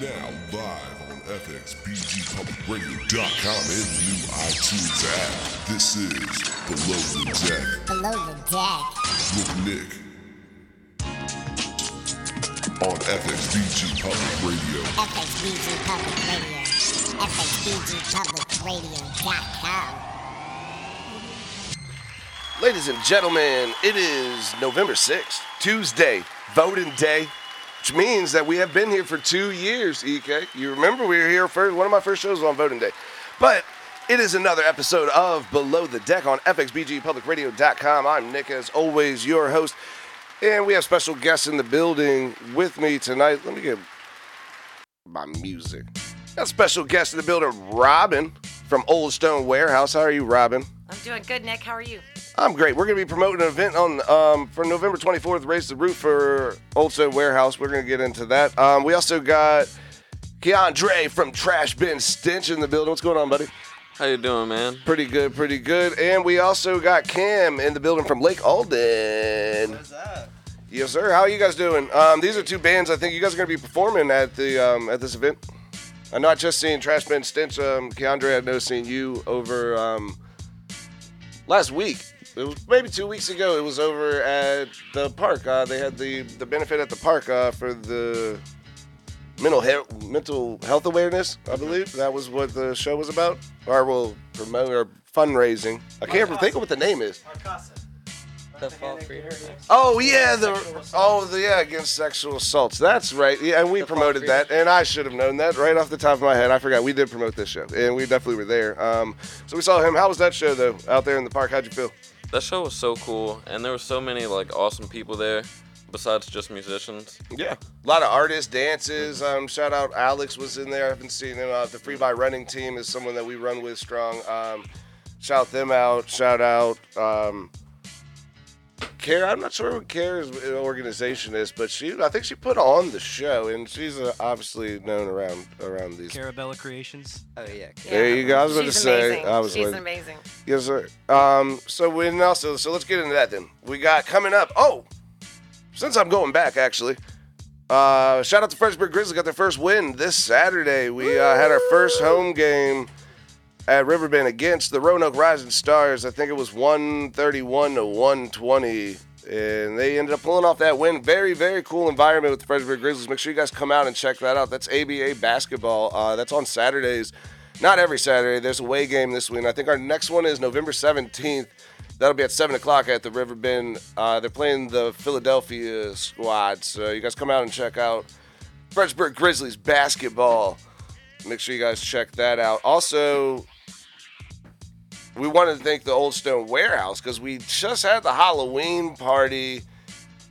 Now live on FXBGPublicRadio.com and the new iTunes app. This is Below the Deck Below the deck. with Nick on FXBG Public Radio. FXBG Public Radio. FXBGPublicRadio.com. Ladies and gentlemen, it is November 6th, Tuesday, voting day, which means that we have been here for two years, EK. You remember we were here first, one of my first shows was on voting day. But it is another episode of Below the Deck on FXBGPublicRadio.com. I'm Nick, as always, your host. And we have special guests in the building with me tonight. Let me get my music. Got a special guest in the building, Robin from Old Stone Warehouse. How are you, Robin? I'm doing good, Nick. How are you? I'm great. We're going to be promoting an event on um, for November 24th, Raise the Roof for Old Stone Warehouse. We're going to get into that. Um, we also got Keandre from Trash Bin Stench in the building. What's going on, buddy? How you doing, man? Pretty good, pretty good. And we also got Cam in the building from Lake Alden. What's up? Yes, sir. How are you guys doing? Um, these are two bands I think you guys are going to be performing at the um, at this event. I'm not just seeing Trash Bin Stench. Um, Keandre, I know seen you over um, last week. It was maybe two weeks ago. It was over at the park. Uh, they had the the benefit at the park uh, for the mental health mental health awareness. I believe that was what the show was about, or will promote or fundraising. I can't think of what the name is. The fall free. Oh yeah, the oh the yeah against sexual assaults. That's right. Yeah, and we The fall promoted free. that, and I should have known that right off the top of my head. I forgot we did promote this show, and we definitely were there. Um, so we saw him. How was that show though? Out there in the park, how'd you feel? That show was so cool, and there were so many like awesome people there, besides just musicians. Yeah, a lot of artists, dances. Um, shout out Alex was in there. I haven't seen him. Uh, the Free by Running team is someone that we run with strong. Um, shout them out. Shout out. Um, Care, I'm not sure what Care's organization is, but she, I think she put on the show, and she's uh, obviously known around around these. Carabella Creations. Oh yeah. There you go. I was going to say. I was She's waiting. amazing. Yes, sir. Um, so we now, so, so let's get into that then. We got coming up. Oh, since I'm going back, actually, uh, shout out to Fredericksburg Grizzlies. Got their first win this Saturday. We uh, had our first home game at Riverbend against the Roanoke Rising Stars. I think it was 131 to 120. And they ended up pulling off that win. Very, very cool environment with the Fredericksburg Grizzlies. Make sure you guys come out and check that out. That's ABA basketball. Uh, that's on Saturdays. Not every Saturday. There's a away game this week. And I think our next one is November 17th. That'll be at 7 o'clock at the Riverbend. Uh, they're playing the Philadelphia squad. So you guys come out and check out Fredericksburg Grizzlies basketball. Make sure you guys check that out. Also, we wanted to thank the Old Stone Warehouse because we just had the Halloween party.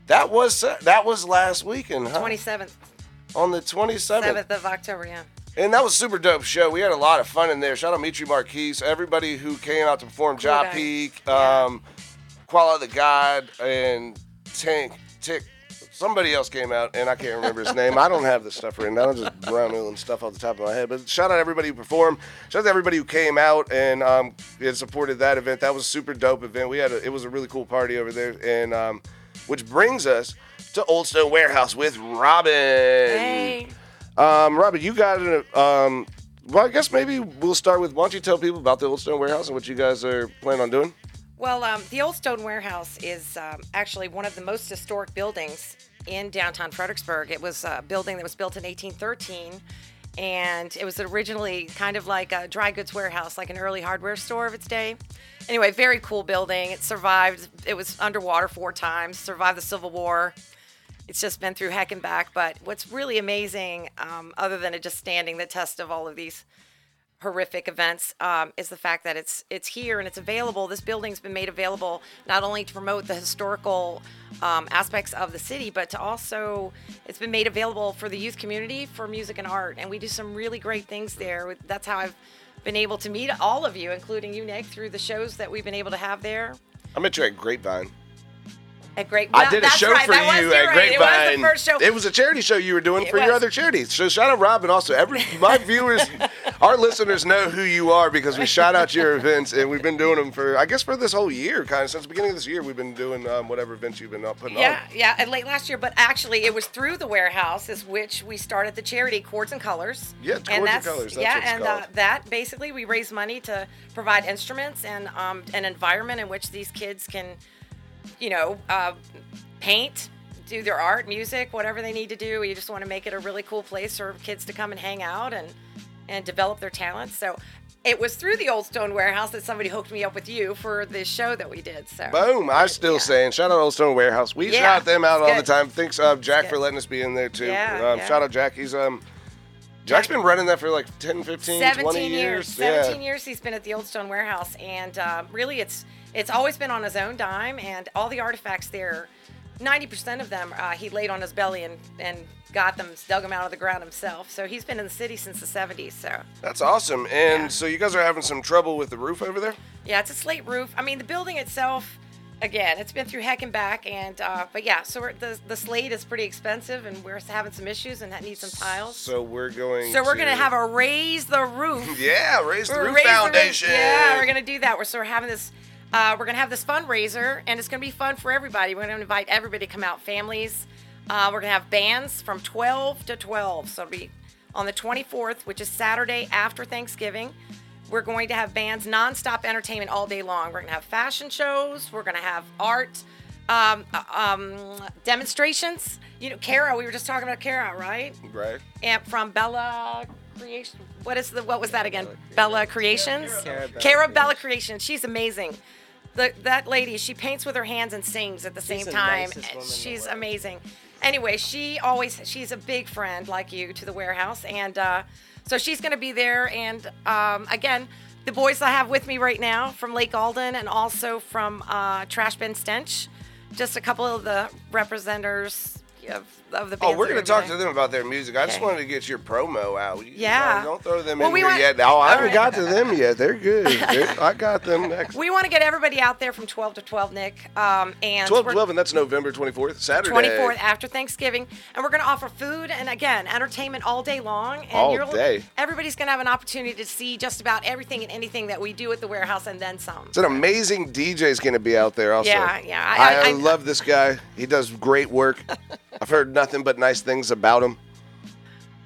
That was that was last weekend, huh? 27th, on the 27th. of October, yeah. And that was a super dope show. We had a lot of fun in there. Shout out Mitri Marquise, everybody who came out to perform, guy. Peak, Yeah. um, Quala the God, and Tank Tick. Somebody else came out, and I can't remember his name. I don't have this stuff written down. I'm just brown stuff off the top of my head. But shout out everybody who performed. Shout out to everybody who came out and um, and supported that event. That was a super dope event. We had a, it was a really cool party over there, and um, which brings us to Old Stone Warehouse with Robin. Hey. Um, Robert, you got an. Um, well, I guess maybe we'll start with. Why don't you tell people about the Old Stone Warehouse and what you guys are planning on doing? Well, um, the Old Stone Warehouse is um, actually one of the most historic buildings in downtown Fredericksburg. It was a building that was built in 1813, and it was originally kind of like a dry goods warehouse, like an early hardware store of its day. Anyway, very cool building. It survived, it was underwater four times, survived the Civil War. It's just been through heck and back. But what's really amazing, um, other than it just standing the test of all of these horrific events um, is the fact that it's it's here and it's available. This building's been made available not only to promote the historical um, aspects of the city, but to also it's been made available for the youth community for music and art. And we do some really great things there. That's how I've been able to meet all of you, including you, Nick, through the shows that we've been able to have there. I met you at Grapevine. At Great. I did a show right, for that you at right, Grapevine. It was the first show. It was a charity show you were doing It for your other charities. So shout out Robin also every my viewers, our listeners know who you are because we shout out your events and we've been doing them for I guess for this whole year, kind of since the beginning of this year. We've been doing um, whatever events you've been putting Yeah, on. yeah, and late last year, but actually it was through the warehouse is which we started the charity Chords and Colors. Yeah, Chords and and Colors, that's yeah, and. Uh, that basically we raise money to provide instruments and um, an environment in which these kids can, you know, uh, paint, do their art, music, whatever they need to do. You just want to make it a really cool place for kids to come and hang out and and develop their talents. So. It was through the Old Stone Warehouse that somebody hooked me up with you for this show that we did. So Boom! I'm still Yeah. saying shout out Old Stone Warehouse. We Yeah, shout them out all the time. Thanks, uh, Jack, for letting us be in there too. Yeah, um, yeah. Shout out Jack. He's um, Jack's been running that for like 10, 15, 17 20 years. years. 17 yeah. years he's been at the Old Stone Warehouse, and uh, really, it's it's always been on his own dime, and all the artifacts there, 90% of them, uh, he laid on his belly and and got them, dug them out of the ground himself. So he's been in the city since the 70s. So That's awesome. And Yeah. so you guys are having some trouble with the roof over there? yeah, it's a slate roof. I mean, the building itself. Again, it's been through heck and back, and uh, but yeah, so we're, the the slate is pretty expensive, and we're having some issues, and that needs some tiles. So we're going. So we're to gonna have a raise the roof. Yeah, raise the We're roof raising the- foundation. yeah, we're gonna do that. We're so we're having this. Uh, we're gonna have this fundraiser, and it's gonna be fun for everybody. We're gonna invite everybody to come out, families. Uh, we're gonna have bands from 12 to 12. So it'll be on the 24th, which is Saturday after Thanksgiving. We're going to have bands nonstop entertainment all day long. We're gonna have fashion shows. We're gonna have art. Um, uh, um, demonstrations. You know, Kara. We were just talking about Kara, right? Right. and from Bella Creation. What is the what was that again? Bella Creations. Bella Cara Bella Creations. She's amazing. The, that lady, she paints with her hands and sings at the same the time. nicest and in the She's amazing. Anyway, she always she's a big friend like you to the warehouse, and uh, so she's going to be there. And um, again, the boys I have with me right now from Lake Alden and also from uh, Trash Bin Stench, just a couple of the representatives of, of the Oh, we're gonna talk to them about their music. I just Okay. wanted to get your promo out. You- Yeah. Don't throw them Well, in we here want- yet. No, I haven't got to them yet. They're good. They're- I got them next. We want to get everybody out there from 12 to 12, Nick. Um, and 12 we're 12, and that's November 24th, Saturday. 24th after Thanksgiving, and we're going to offer food and again entertainment all day long. And All you're- day. Everybody's going to have an opportunity to see just about everything and anything that we do at the warehouse, and then some. It's an amazing DJ's going to be out there also. Yeah, yeah. I, I- I- I love this guy. He does great work. I've heard nothing but nice things about him.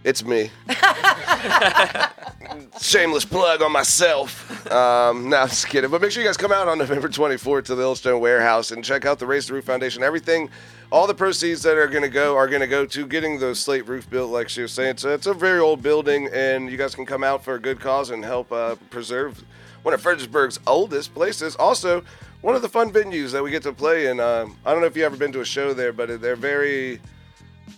It's me. Shameless plug on myself. Um, no, I'm just kidding. But make sure you guys come out on November 24th to the Old Stone Warehouse and check out the Raise the Roof Foundation. Everything, all the proceeds that are going to go are going to go to getting the slate roof built, like she was saying. So it's a very old building, and you guys can come out for a good cause and help uh, preserve one of Fredericksburg's oldest places. Also, one of the fun venues that we get to play in. Um, I don't know if you've ever been to a show there, but they're very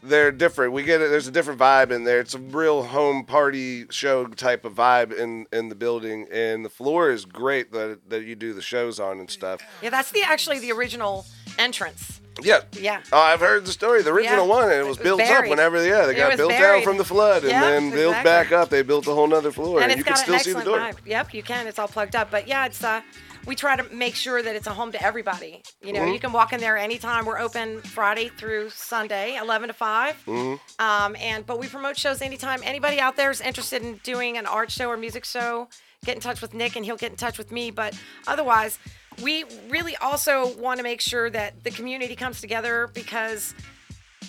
they're different. We get it. There's a different vibe in there. It's a real home party show type of vibe in in the building, and the floor is great that that you do the shows on and stuff. Yeah, that's the actually the original entrance. Yeah, Yeah. Oh, I've heard the story. The original Yeah. one, and it was It was built up buried. whenever. Yeah, they It got was built down buried. from the flood, and Yeah, then built exactly. back up. They built a whole nother floor, and, and you it's can got still an see the excellent door. vibe. Yep, you can. It's all plugged up. But yeah, it's uh, we try to make sure that it's a home to everybody. You Mm-hmm. know, you can walk in there anytime. We're open Friday through Sunday, 11 to 5. Mm-hmm. Um, and but we promote shows anytime. Anybody out there is interested in doing an art show or music show, get in touch with Nick, and he'll get in touch with me. But otherwise, we really also want to make sure that the community comes together because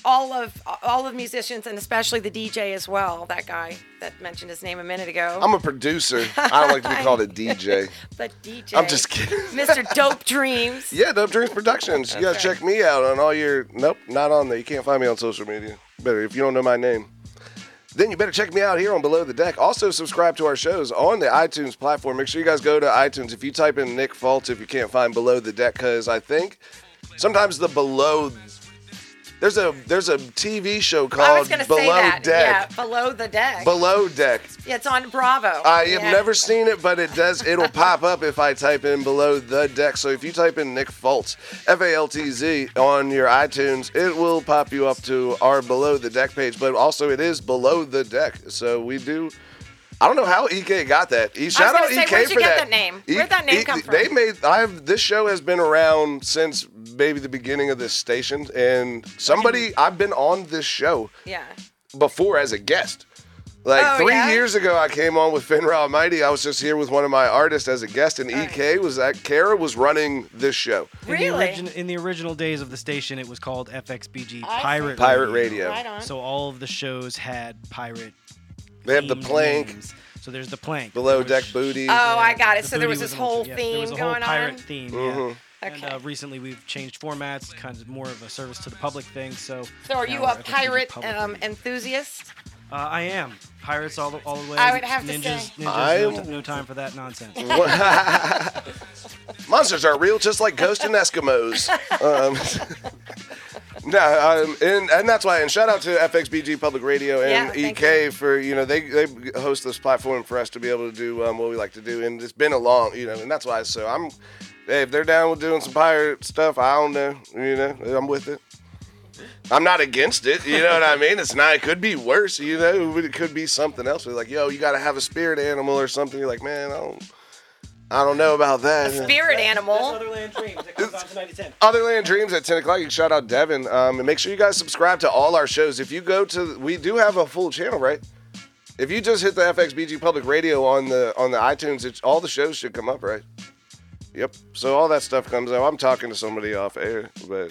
all of all of musicians and especially the DJ as well. That guy that mentioned his name a minute ago. I'm a producer. I don't like to be called a DJ. but DJ. I'm just kidding. Mr. Dope Dreams. Yeah, Dope Dreams Productions. You gotta check me out on all your. Nope, not on there. You can't find me on social media. Better if you don't know my name. Then you better check me out here on Below the Deck. Also, subscribe to our shows on the iTunes platform. Make sure you guys go to iTunes. If you type in Nick Faltz, if you can't find Below the Deck, because I think sometimes the below. There's a there's a TV show called Below. Deck. Yeah, below the deck. Below Deck. yeah, it's on Bravo. I have never seen it, but it does. It'll pop up if I type in below the deck. So if you type in Nick Faltz, F A L T Z, on your iTunes, it will pop you up to our below the deck page. But also, it is below the deck. So we do. I don't know how EK got that. E, shout out say, EK where'd you for get that. that name? E- Where'd that name E- come from? They made. I've. This show has been around since maybe the beginning of this station, and somebody I've been on this show Yeah. before as a guest. Like Oh, three yeah? years ago, I came on with Finra Almighty. I was just here with one of my artists as a guest, and EK was that Kara was running this show, In the, Really? origin, in the original days of the station, it was called FXBG I. Pirate Pirate Radio. Right on. So all of the shows had pirate. They have the themed plank, names. So there's the plank. below which- deck booty. Oh, I got it. the So there booty was this an intro- whole yeah, theme there was a going whole pirate on. theme. Mhm. Yeah. And uh, recently we've changed formats, kind of more of a service to the public thing. So. So are you a pirate um, enthusiast? Uh, I am pirates all the all the way. I would have to ninjas, say. Ninjas, I no, am- no time for that nonsense. Monsters are real, just like ghost and Eskimos. Um, no, um, and and that's why. And shout out to FXBG Public Radio and Yeah, thank EK for you know they they host this platform for us to be able to do um, what we like to do, and it's been a long you know, and that's why. So I'm, hey, if they're down with doing some pirate stuff, I don't know, you know, I'm with it. I'm not against it, you know what I mean? It's not. It could be worse, you know. It could be something else. We're like, yo, you got to have a spirit animal or something. You're like, man, I don't, I don't know about that. Spirit animal. Otherland Dreams. That comes on tonight at 10. Otherland Dreams at 10 o'clock. You can shout out Devin. Um, and make sure you guys subscribe to all our shows. If you go to, we do have a full channel, right? If you just hit the FXBG Public Radio on the on the iTunes, it's, all the shows should come up, right? Yep. So all that stuff comes out. I'm talking to somebody off air, but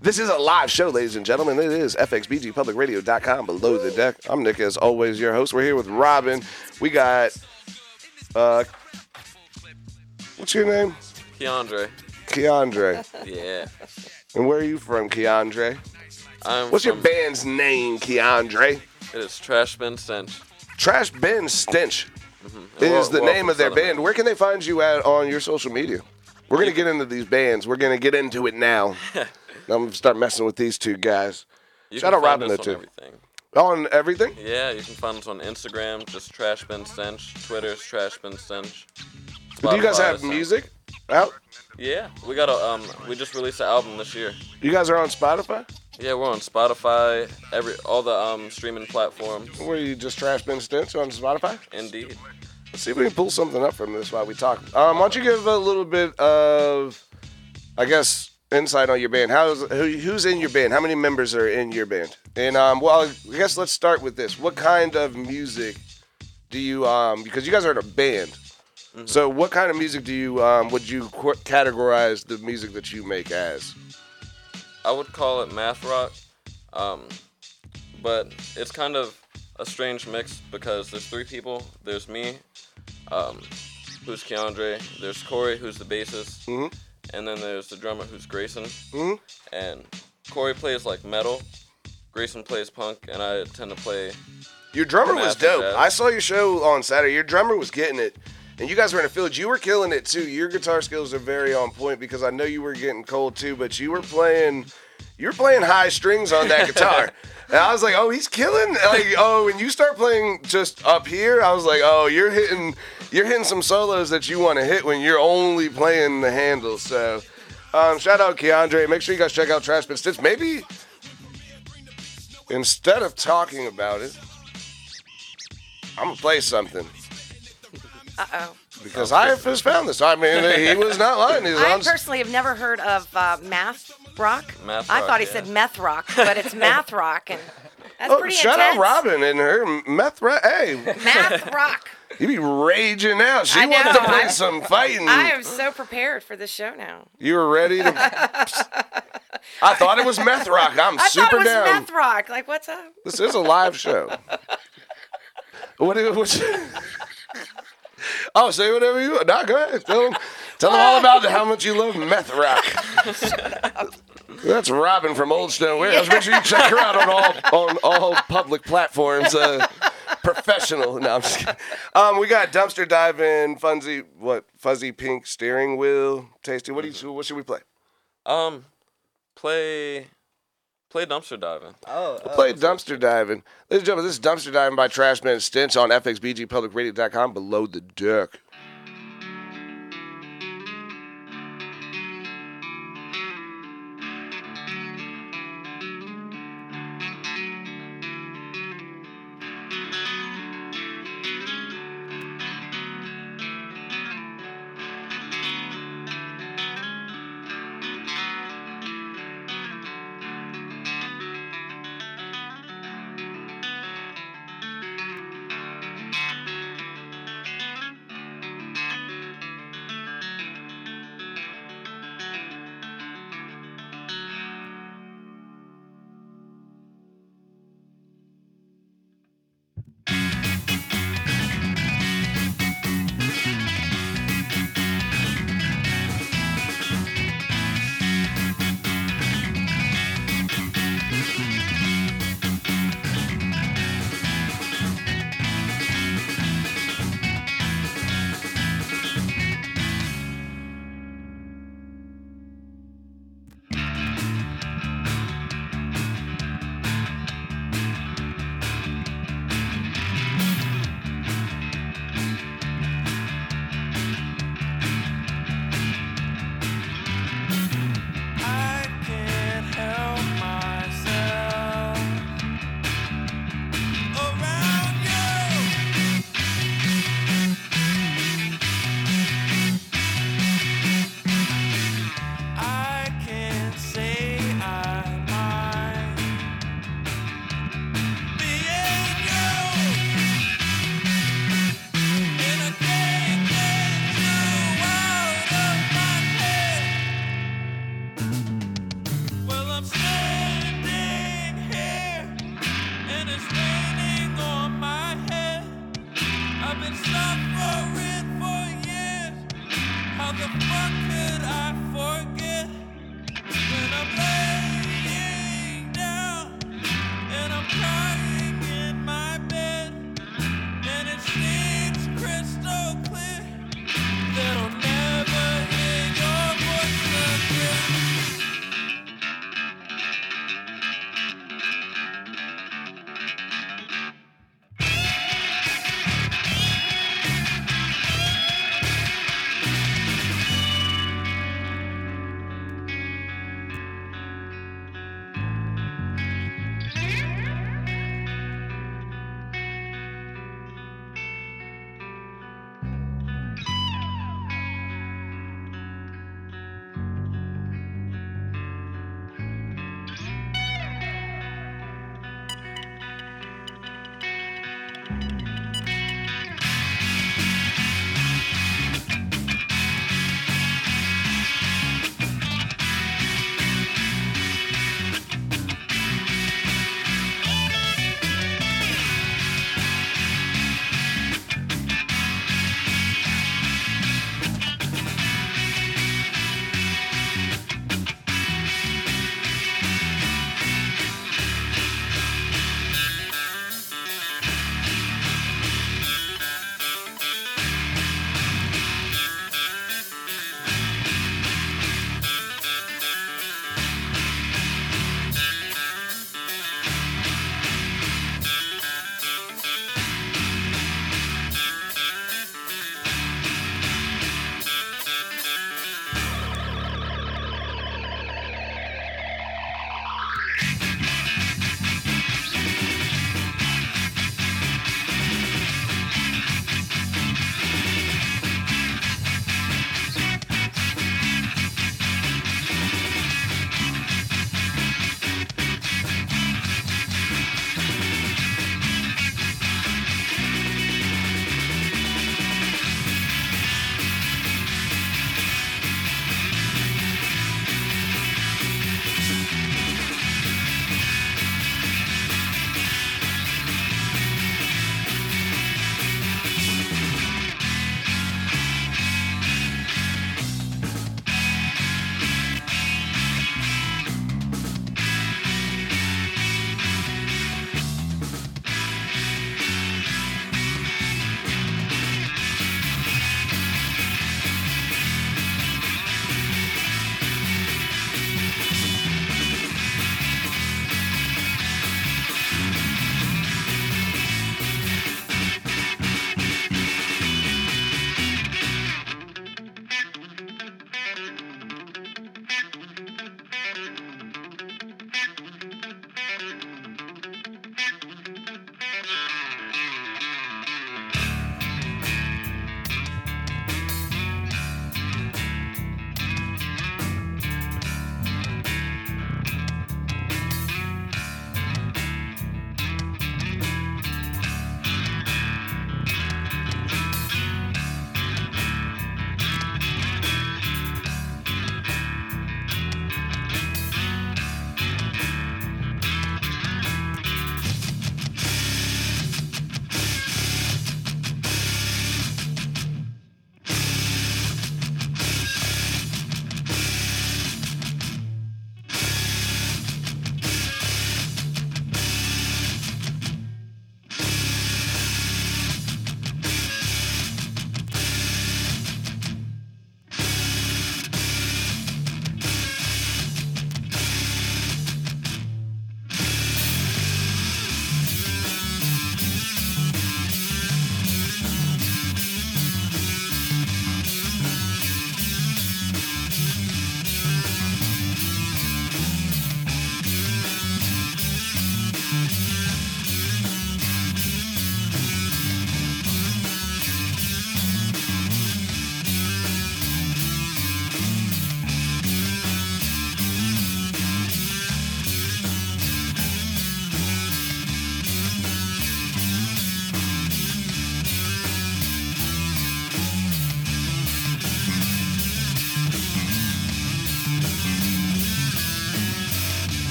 this is a live show, ladies and gentlemen. It is FXBGPublicRadio.com below the deck. I'm Nick, as always, your host. We're here with Robin. We got, uh, what's your name? Keandre. Keandre. Yeah. And where are you from, Keandre? I'm What's your from- band's name, Keandre? It is Trash Bin Stench. Trash Bin Stench We're- is the we're name of their band. Where can they find you at on your social media? We're gonna get into these bands. We're gonna get into it now. I'm gonna start messing with these two guys. You Shout out Robin, though, on too. Everything. On everything. Yeah, you can find us on Instagram, just Trash Bin Stench. Twitter's Trash Bin Stench. Do you guys have music out? Yeah, we got a um, we just released an album this year. You guys are on Spotify? Yeah, we're on Spotify, every all the um streaming platforms. Where you just Trash Bin Stench on Spotify? Indeed. Let's see if we can pull something up from this while we talk. Um, why don't you give a little bit of, I guess, insight on your band? How's who, who's in your band? How many members are in your band? And um, well, I guess let's start with this. What kind of music do you um? Because you guys are in a band. So what kind of music do you um? Would you qu- categorize the music that you make as? I would call it math rock, um, but it's kind of a strange mix because there's three people. There's me, um, who's Keandre. There's Corey, who's the bassist, Mhm. and then there's the drummer, who's Grayson. Mhm. And Corey plays like metal. Grayson plays punk, and I tend to play. Your drummer was dope. jazz. I saw your show on Saturday. Your drummer was getting it. And you guys were in the field. You were killing it too. Your guitar skills are very on point because I know you were getting cold too, but you were playing you were playing high strings on that guitar. And I was like, oh, he's killing. Like, oh, when you start playing just up here, I was like, oh, you're hitting you're hitting some solos that you want to hit when you're only playing the handle. So um, shout out Keandre. Make sure you guys check out Trash Bin Stitch. Maybe instead of talking about it, I'm gonna play something Uh oh. because I just found this. I mean, he was not lying. He's I on. personally have never heard of uh, math rock. Math I rock, thought he yeah. said meth rock, but it's math rock, and that's Oh, pretty shout intense. out Robin and her meth. rock. hey, Math rock. you be raging out. She I wants know, to play I- some fighting. I am so prepared for this show now. You were ready to. I thought it was meth rock. I'm I super thought it was down. meth rock. Like, what's up? This is a live show. what? do- What's, oh, say whatever you. want. No, go ahead. Tell them, tell them all about how much you love meth rock. That's Robin from Old Stone Warehouse. Make sure you check her out on all on all public platforms. Uh, professional. No, I'm just kidding. Um, we got dumpster diving, fuzzy what fuzzy pink steering wheel, tasty. What do you? What should we play? Um, play, play dumpster diving. We'll play dumpster diving. Ladies and gentlemen, this is dumpster diving by Trash Bin Stench on FXBGPublicRadio.com below the deck.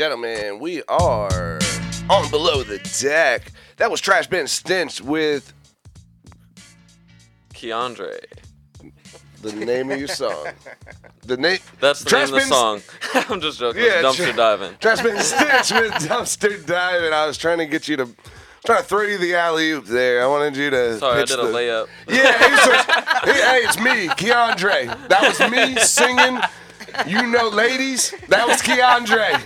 Gentlemen, we are on below the deck. That was Trash Bin Stench with Keandre. the name of your song. The name. That's the Trash name of the song. I'm just joking. Yeah, Dumpster tra- diving. Trash Bin Stench with Dumpster Diving. I was trying to get you to. Trying to throw you the alley oop there. I wanted you to. Sorry, I did a the- layup. Yeah, hey, hey, it's me, Keandre. That was me singing. You know, ladies, that was Keandre.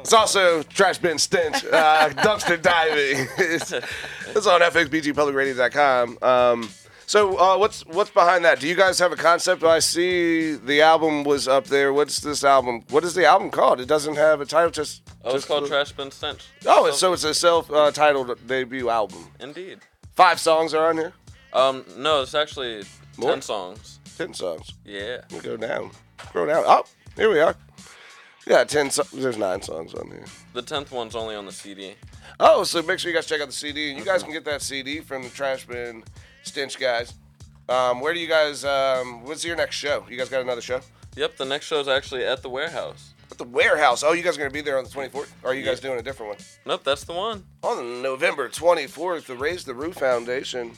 It's also Trash Bin Stench, uh, Dumpster Diving. it's, it's on FXBGPublicRadio.com. Um, so, uh, what's what's behind that? Do you guys have a concept? I see the album was up there. What's this album? What is the album called? It doesn't have a title. Just Oh, it's just called the- Trash Bin Stench. Oh, it's- so it's a self-titled debut album. Indeed. Five songs are on here. Um, no, it's actually More? ten songs. Ten songs. Yeah. Me go down. go down. Oh, here we are. Yeah, ten. So- there's nine songs on here. The tenth one's only on the CD. Oh, so make sure you guys check out the CD, and you guys can get that CD from the Trash Bin Stench guys. Um, where do you guys? Um, what's your next show? You guys got another show Yep, the next show's actually at the warehouse. at the warehouse? Oh, you guys are gonna be there on the 24th? Or are you guys doing a different one? Nope, that's the one. On November 24th, the Raise the Roof Foundation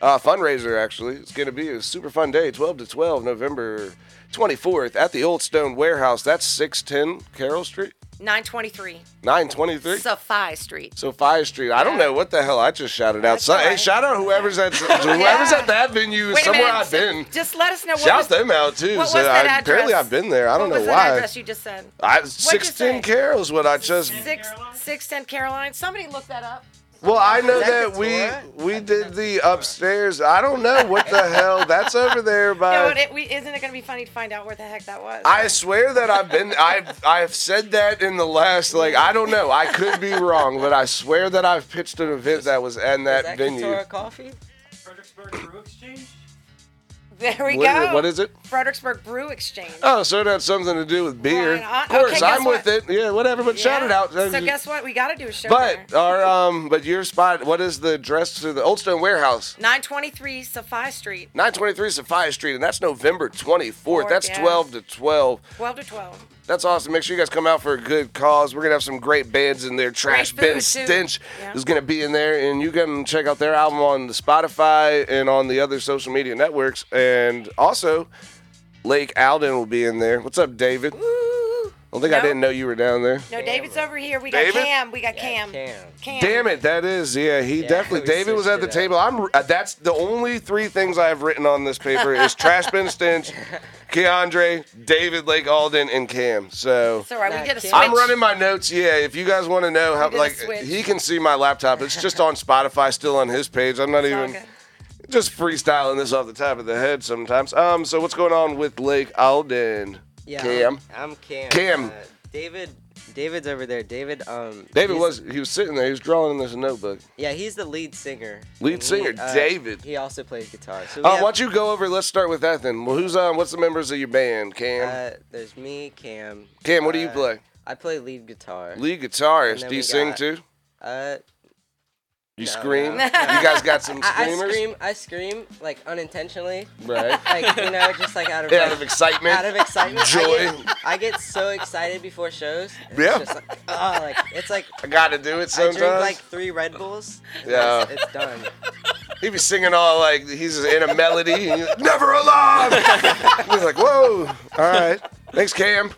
uh, fundraiser. Actually, it's gonna be a super fun day, 12 to 12, November 24th at the Old Stone Warehouse. That's 610 Carroll Street, 923 923. Sophie Street. So Fire Street. I don't know what the hell I just shouted out. That's So, Hey, right. shout out whoever's at whoever's at that venue Wait a somewhere minute. I've been. Just let us know what Shout was, them out too. what so was that I, address? apparently I've been there. I don't what know was why. that address you just said? I, you 16 say? Carol's what I just. Six six ten Caroline. Somebody look that up. Well, I know that that we Katora? we did the upstairs. I don't know what the hell that's over there by. No, it, we, isn't it going to be funny to find out where the heck that was? I swear that I've been I've I've said that in the last like I don't know I could be wrong but I swear that I've pitched an event that was in that, Is that venue. Katora Coffee? Fredericksburg Brew Exchange. There we What go. it- what is it? Fredericksburg Brew Exchange. Oh, so that's something to do with beer. Of course, Okay, I'm what? with it. Yeah, whatever. But shout it out. So guess what? We got to do a show But there. our um, but your spot. What is the address to the Old Stone Warehouse? 923 Sophie Street, 923 Sophia Street, and that's November 24th. Fourth, That's yeah. 12 to 12. 12 to 12. That's awesome. Make sure you guys come out for a good cause. We're gonna have some great bands in there. Trash Bin too. Stench Yeah. is gonna be in there, and you can check out their album on the Spotify and on the other social media networks. And also, Lake Alden will be in there. What's up, David? I don't think I No. didn't know you were down there. No, David's over here. We got David? Cam. We got Cam. Cam. Cam. Damn it, that is yeah. He Yeah, definitely. we David was switched at the it table. I'm. Uh, that's the only three things I have written on this paper is Trash Bin Stench, Keandre, David Lake Alden, and Cam. So So, right, we Nah, did a Cam- switch. I'm running my notes. Yeah, if you guys want to know how, did a like, switch. he can see my laptop. It's just on Spotify, still on his page. I'm not It's all even good. just freestyling this off the top of the head sometimes. Um, so what's going on with Lake Alden? Yeah, Cam. I'm, I'm Cam. Cam. Uh, David. David's over there. David. Um. David he's- was he was sitting there. He was drawing in this notebook. Yeah, he's the lead singer. Lead And he, singer, uh, David. He also plays guitar. So we Uh, why have, don't you go over? Let's start with that then. Well, who's um? What's the members of your band? Cam. uh, there's me, Cam. Cam, what do you uh, play? I play lead guitar. Lead guitarist. then Do you we sing got- too? Uh, You no, scream. no. you guys got some I, I scream. I scream like unintentionally, right? like you know, just like out of Yeah, like, out of excitement. out of excitement. Joy. I get, I get so excited before shows. It's Yeah. Just like, oh, like it's like I got to do it sometimes. I drink like three Red Bulls. Yeah. It's, it's done. He be singing all like he's in a melody, and you're like, never alive. he's like, whoa, all right. Thanks, Cam.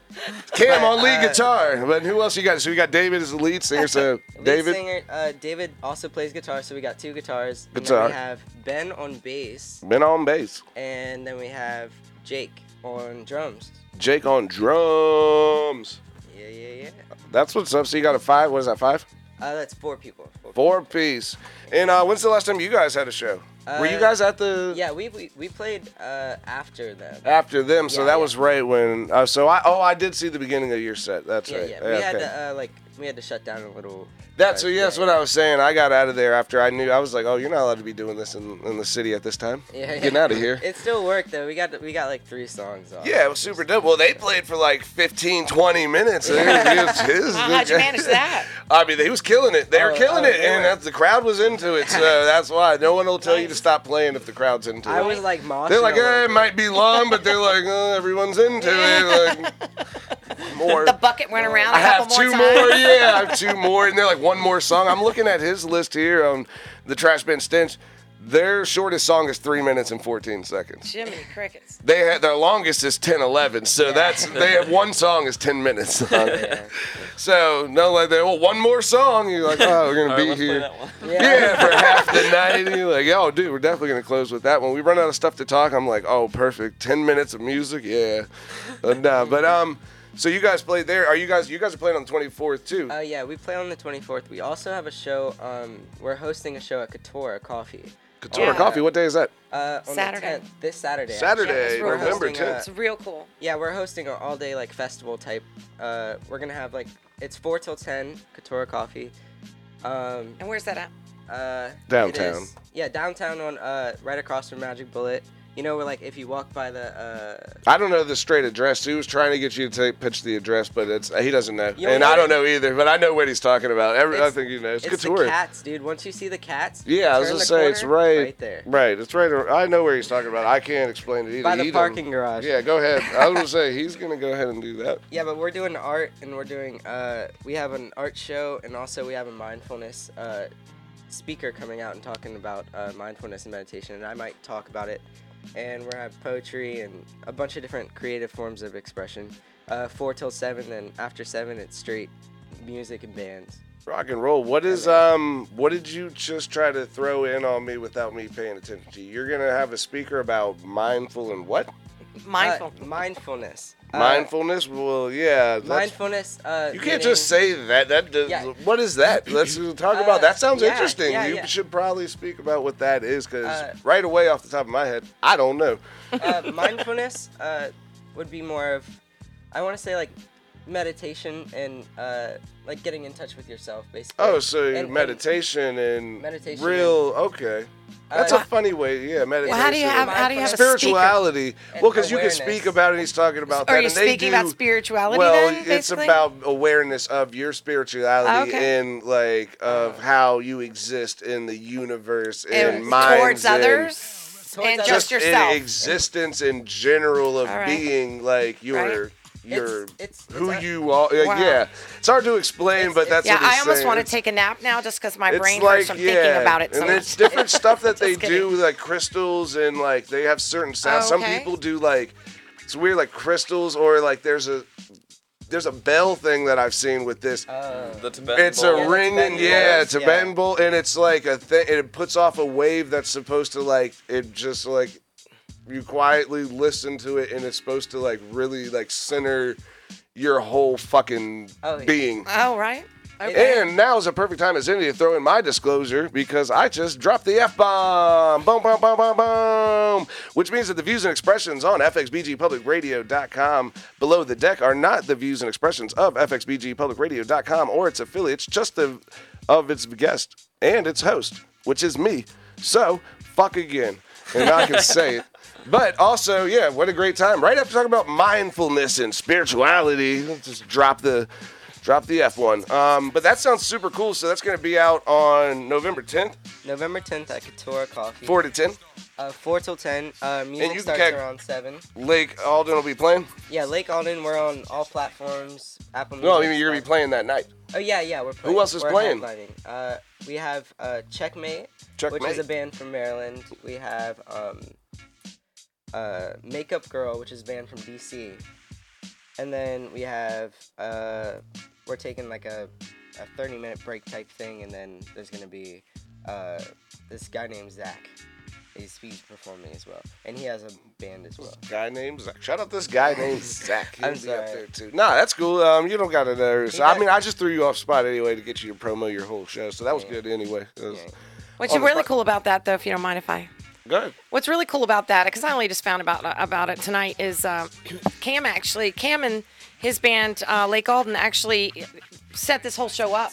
Cam on lead guitar. But who else you got? So we got David as the lead singer. So Lead David, singer, uh, David also plays guitar, so we got two guitars. And Guitar. we have Ben on bass, Ben on bass. and then we have Jake on drums. Jake on drums. Yeah, yeah, yeah. That's what's up. So you got a five. What is that? Five? Uh, that's four people. Four Four piece. And uh, when's the last time you guys had a show? Were you Uh, guys at the Yeah, we we, we played uh, after them. after them? So Yeah, that yeah. was right when. Uh, so I oh I did see the beginning of your set. That's yeah, right. yeah. We had to uh, like we had to shut down a little. That's but, yeah, that's what I was saying. I got out of there after I knew I was like, oh, you're not allowed to be doing this in, in the city at this time. Yeah, Getting yeah. out of here. It still worked though. We got we got like three songs off. Yeah, it was super dope. Well, they played for like 15, 20 minutes. It was- it was- it was- How'd you manage that? I mean, they was killing it. They were Oh, killing oh, it, they and were. the crowd was into it. So that's why no one will tell you to stop playing if the crowd's into I it. was like moshing. They're like, a little eh, it bit. might be long, but they're like, oh, everyone's into it. Like, more. The bucket went around a I couple have two more more. times. Yeah, I have two more, and they're like one more song. I'm looking at his list here on the Trash Bin Stench. Their shortest song is three minutes and 14 seconds. Jiminy crickets. They had their longest is 10, 11. So that's they have one song is 10 minutes long. Yeah. So no, like they well one more song. You're like, oh, we're gonna All right, be let's play here. that one. Yeah, for half the night. And you're like, oh, dude, we're definitely gonna close with that. When we run out of stuff to talk, I'm like, oh, perfect. Ten minutes of music, yeah. Uh, nah, but um, so you guys played there. Are you guys? You guys are playing on the 24th too. Uh, yeah, we play on the 24th. We also have a show. Um, we're hosting a show at Katora Coffee. Katora yeah. Coffee. What day is that? Uh, on Saturday. The 10th, this Saturday. Saturday, Yeah, it's real cool. November hosting, uh, 10th. It's real cool. Yeah, we're hosting an all-day like festival type. Uh, we're gonna have like it's four till ten. Katora Coffee. Um, And where's that at? uh, Downtown. is- yeah, downtown on uh, right across from Magic Bullet. You know, where like if you walk by the uh, I don't know the straight address. He was trying to get you to take, pitch the address, but it's he doesn't know, You and I don't know either. But I know what he's talking about. Every, I It's- think you know. It's, it's Katora. the cats, dude. Once you see the cats, Yeah, I was turn gonna the say it's corner, right, right there. Right, it's right. ar- I know where he's talking about. I can't explain it either. By the don't- parking garage. Yeah, go ahead. I was gonna say he's gonna go ahead and do that. Yeah, but we're doing art and we're doing uh we have an art show and also we have a mindfulness uh speaker coming out and talking about uh, mindfulness and meditation and I might talk about it and we're have poetry and a bunch of different creative forms of expression. Uh, four till seven, then after seven it's straight music and bands. Rock and roll. What is um? What did you just try to throw in on me without me paying attention to you? You're gonna have a speaker about mindful and what? Mindful. Uh, mindfulness. Uh, Mindfulness. Well, yeah. That's, mindfulness. Uh, you can't meaning- just say that. That does, Yeah. what is that? Let's talk Uh, about. That sounds yeah, interesting. yeah, you yeah. should probably speak about what that is, because Uh, right away off the top of my head, I don't know. uh, mindfulness uh, would be more of, I want to say like meditation and uh, like getting in touch with yourself, basically. Oh, so And- and, meditation and Meditation real. Okay, that's Uh, a funny way. Yeah, meditation. Well, how do you have how do you have spirituality? Well, because you can speak about it. He's talking about Are you and they speaking do, about spirituality Well, then, it's basically? about awareness of your spirituality Okay. and like of how you exist in the universe and, And minds towards and others Towards and others. just just yourself. in existence in general of All right. being like your Right. Your It's- it's- who it's a- you are. Wow. Yeah, it's hard to explain, It's- but that's yeah, what he's I almost saying. want to take a nap now just because my it's brain like, hurts from yeah, thinking about it so and much. it's different stuff that they Just do, like crystals and like they have certain sounds. Oh, Some people do like it's weird, like crystals or like there's a there's a bell thing that I've seen with this. Uh, The Tibetan It's bowl. a Yeah, the ringing, Tibetan yeah, bowls, Tibetan yeah. bowl, and it's like a thing. It puts off a wave that's supposed to like it just like you quietly listen to it, and it's supposed to like really like center your whole fucking Oh, yeah. being. oh, right. Okay. And now is a perfect time as any to throw in my disclosure because I just dropped the F bomb. Boom, boom, boom, boom, boom. Which means that the views and expressions on FXBGPublicRadio.com below the deck are not the views and expressions of FXBGPublicRadio.com or its affiliates, just the of its guest and its host, which is me. So, fuck again. And I can say it. But also, yeah, what a great time. Right after talking about mindfulness and spirituality, just drop the drop the F one. Um, but that sounds super cool. So that's going to be out on November 10th, November 10th at Katora Coffee. 4 to 10. Uh, 4 till 10. Uh, music you can starts catch- around 7. Lake Alden will be playing. Yeah, Lake Alden, we're on all platforms. Apple Music. No, I mean, you're going to be playing that night. Oh, yeah, yeah, we're playing. Who else is we're playing? Uh, we have uh, Checkmate, which is a band from Maryland. We have um, uh, Makeup Girl, which is a band from DC. And then we have, uh, we're taking like a, a 30 minute break type thing, and then there's going to be uh, this guy named Zach. He's, he's performing as well. And he has a band as well. Guy named Zach. Shout out this guy named Zach. He'll I'm be up sorry. there too. Nah, that's cool. Um, you don't got to know. So, I does- mean, I just threw you off spot anyway to get you to promo your whole show. So that was Yeah. good anyway. It was- Yeah. What's on the really spot. cool about that, though, if you don't mind if I Good. What's really cool about that, because I only just found about about it tonight, is uh, Cam actually Cam and his band uh, Lake Alden actually set this whole show up.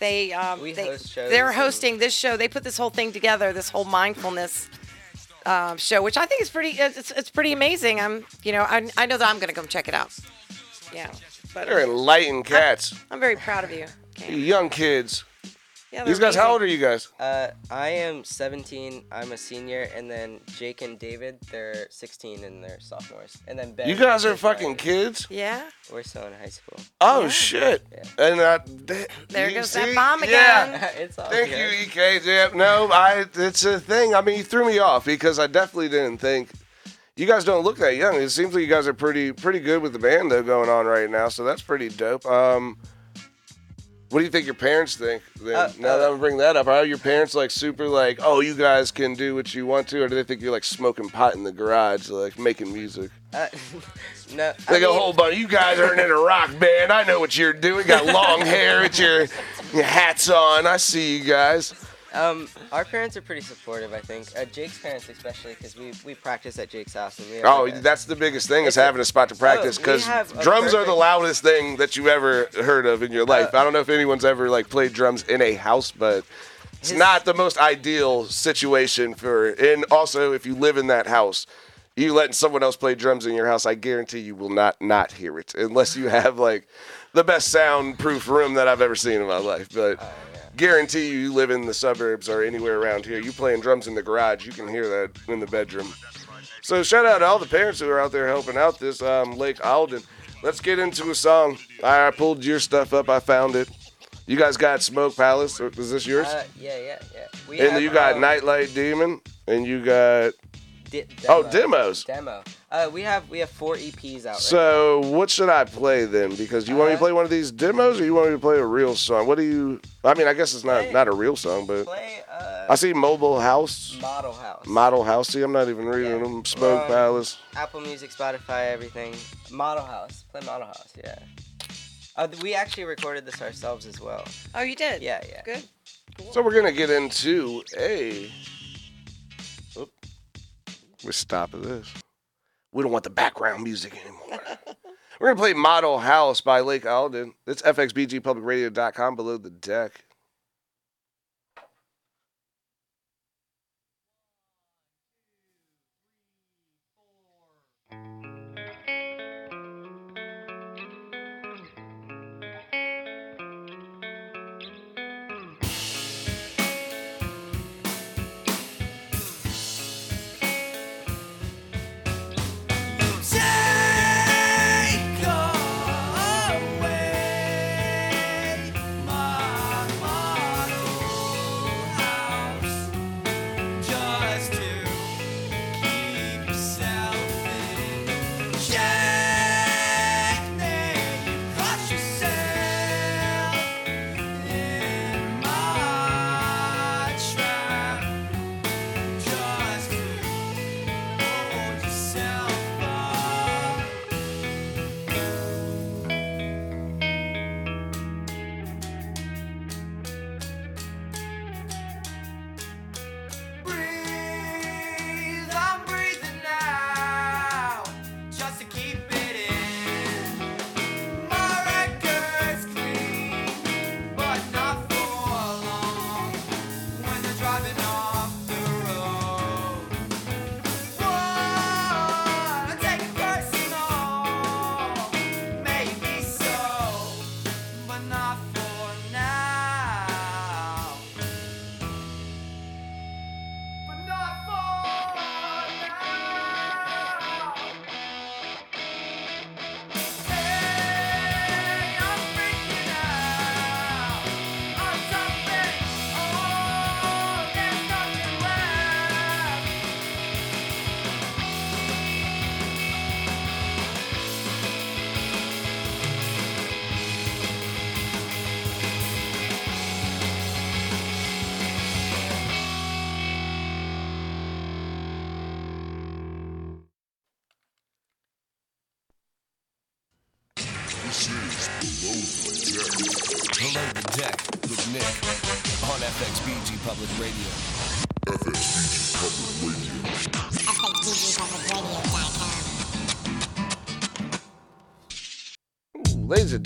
They um, We they host shows they're and- hosting this show. They put this whole thing together, this whole mindfulness uh, show, which I think is pretty it's, it's pretty amazing. I'm you know I, I know that I'm gonna go check it out. Yeah, but They're enlightened cats. I'm very proud of you. Cam. Young kids. Yeah, These guys, how old are you guys? Uh, I am 17. I'm a senior, and then Jake and David, they're 16 and they're sophomores. And then Ben. You guys are fucking my- kids? Yeah. We're still in high school. Oh Yeah. shit! Yeah. And uh, th- There you goes that see? bomb Yeah. again. it's all Thank good. you, EK. Yeah, no, I. It's a thing. I mean, you threw me off because I definitely didn't think. You guys don't look that young. It seems like you guys are pretty pretty good with the band though going on right now. So that's pretty dope. Um, what do you think your parents think? Then? Uh, now that uh, I'm bringing that up, are your parents like super like, oh, you guys can do what you want to, or do they think you're like smoking pot in the garage, like making music? Uh, no, I Like a mean, whole bunch. You guys aren't in a rock band. I know what you're doing. Got long hair with your, your hats on. I see you guys. Um, our parents are pretty supportive, I think. Uh, Jake's parents, especially, because we, we practice at Jake's house. And we have Oh, like a- that's the biggest thing is having a spot to practice Oh, because have a drums are the loudest thing that you ever heard of in your life. Uh, I don't know if anyone's ever like played drums in a house, but it's His- not the most ideal situation for. And also, if you live in that house, you letting someone else play drums in your house, I guarantee you will not not hear it unless you have like the best soundproof room that I've ever seen in my life. But Oh, guarantee you, you live in the suburbs or anywhere around here, you playing drums in the garage, you can hear that in the bedroom. So shout out to all the parents who are out there helping out this um, Lake Alden. Let's get into a song. I pulled your stuff up. I found it. You guys got Smoke Palace. or- Is this yours? Uh, yeah, yeah, yeah. We and have, you got um, Nightlight Demon. And you got. di- Oh, demo. demos. Demo. Uh, we have we have four EPs out. right So what should I play then? Because you want me to Uh, play one of these demos, or you want me to play a real song? What do you? I mean, I guess it's not Play- not a real song, but. Play uh, I see Mobile House, Model House. Model House. See, I'm not even reading Yeah. them. Smoke Um, Palace. Apple Music, Spotify, everything. Model House. Play Model House. Yeah. Uh, we actually recorded this ourselves as well. Oh, you did. Yeah, yeah. Good. So we're gonna get into a. Oop. We stop at this. We don't want the background music anymore. we're gonna play Model House by Lake Alden. It's fxbgpublicradio.com below the deck.